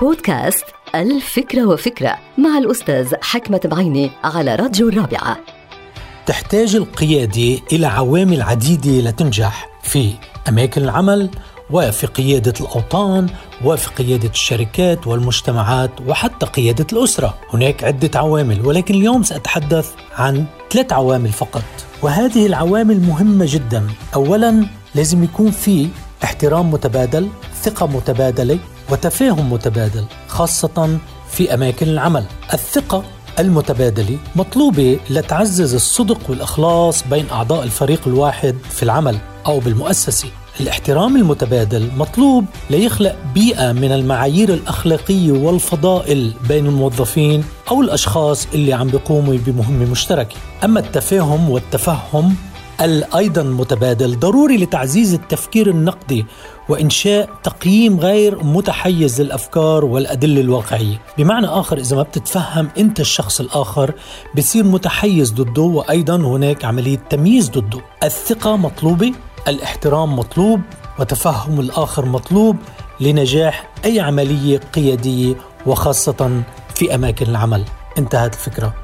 بودكاست الفكرة وفكرة مع الأستاذ حكمة بعيني على راديو الرابعة. تحتاج القيادة إلى عوامل عديدة لتنجح في أماكن العمل وفي قيادة الأوطان وفي قيادة الشركات والمجتمعات وحتى قيادة الأسرة. هناك عدة عوامل ولكن اليوم سأتحدث عن ثلاث عوامل فقط. وهذه العوامل مهمة جدا. أولا لازم يكون في احترام متبادل ثقة متبادلة وتفاهم متبادل خاصة في أماكن العمل. الثقة المتبادلة مطلوبة لتعزز الصدق والإخلاص بين أعضاء الفريق الواحد في العمل أو بالمؤسسة. الاحترام المتبادل مطلوب ليخلق بيئة من المعايير الأخلاقية والفضائل بين الموظفين أو الأشخاص اللي عم بيقوموا بمهمة مشتركة. أما التفاهم والتفهم أيضا متبادل ضروري لتعزيز التفكير النقدي وإنشاء تقييم غير متحيز للأفكار والأدلة الواقعية، بمعنى آخر إذا ما بتتفهم أنت الشخص الآخر بصير متحيز ضده وأيضا هناك عملية تمييز ضده، الثقة مطلوبة، الاحترام مطلوب وتفهم الآخر مطلوب لنجاح أي عملية قيادية وخاصة في أماكن العمل. انتهت الفكرة.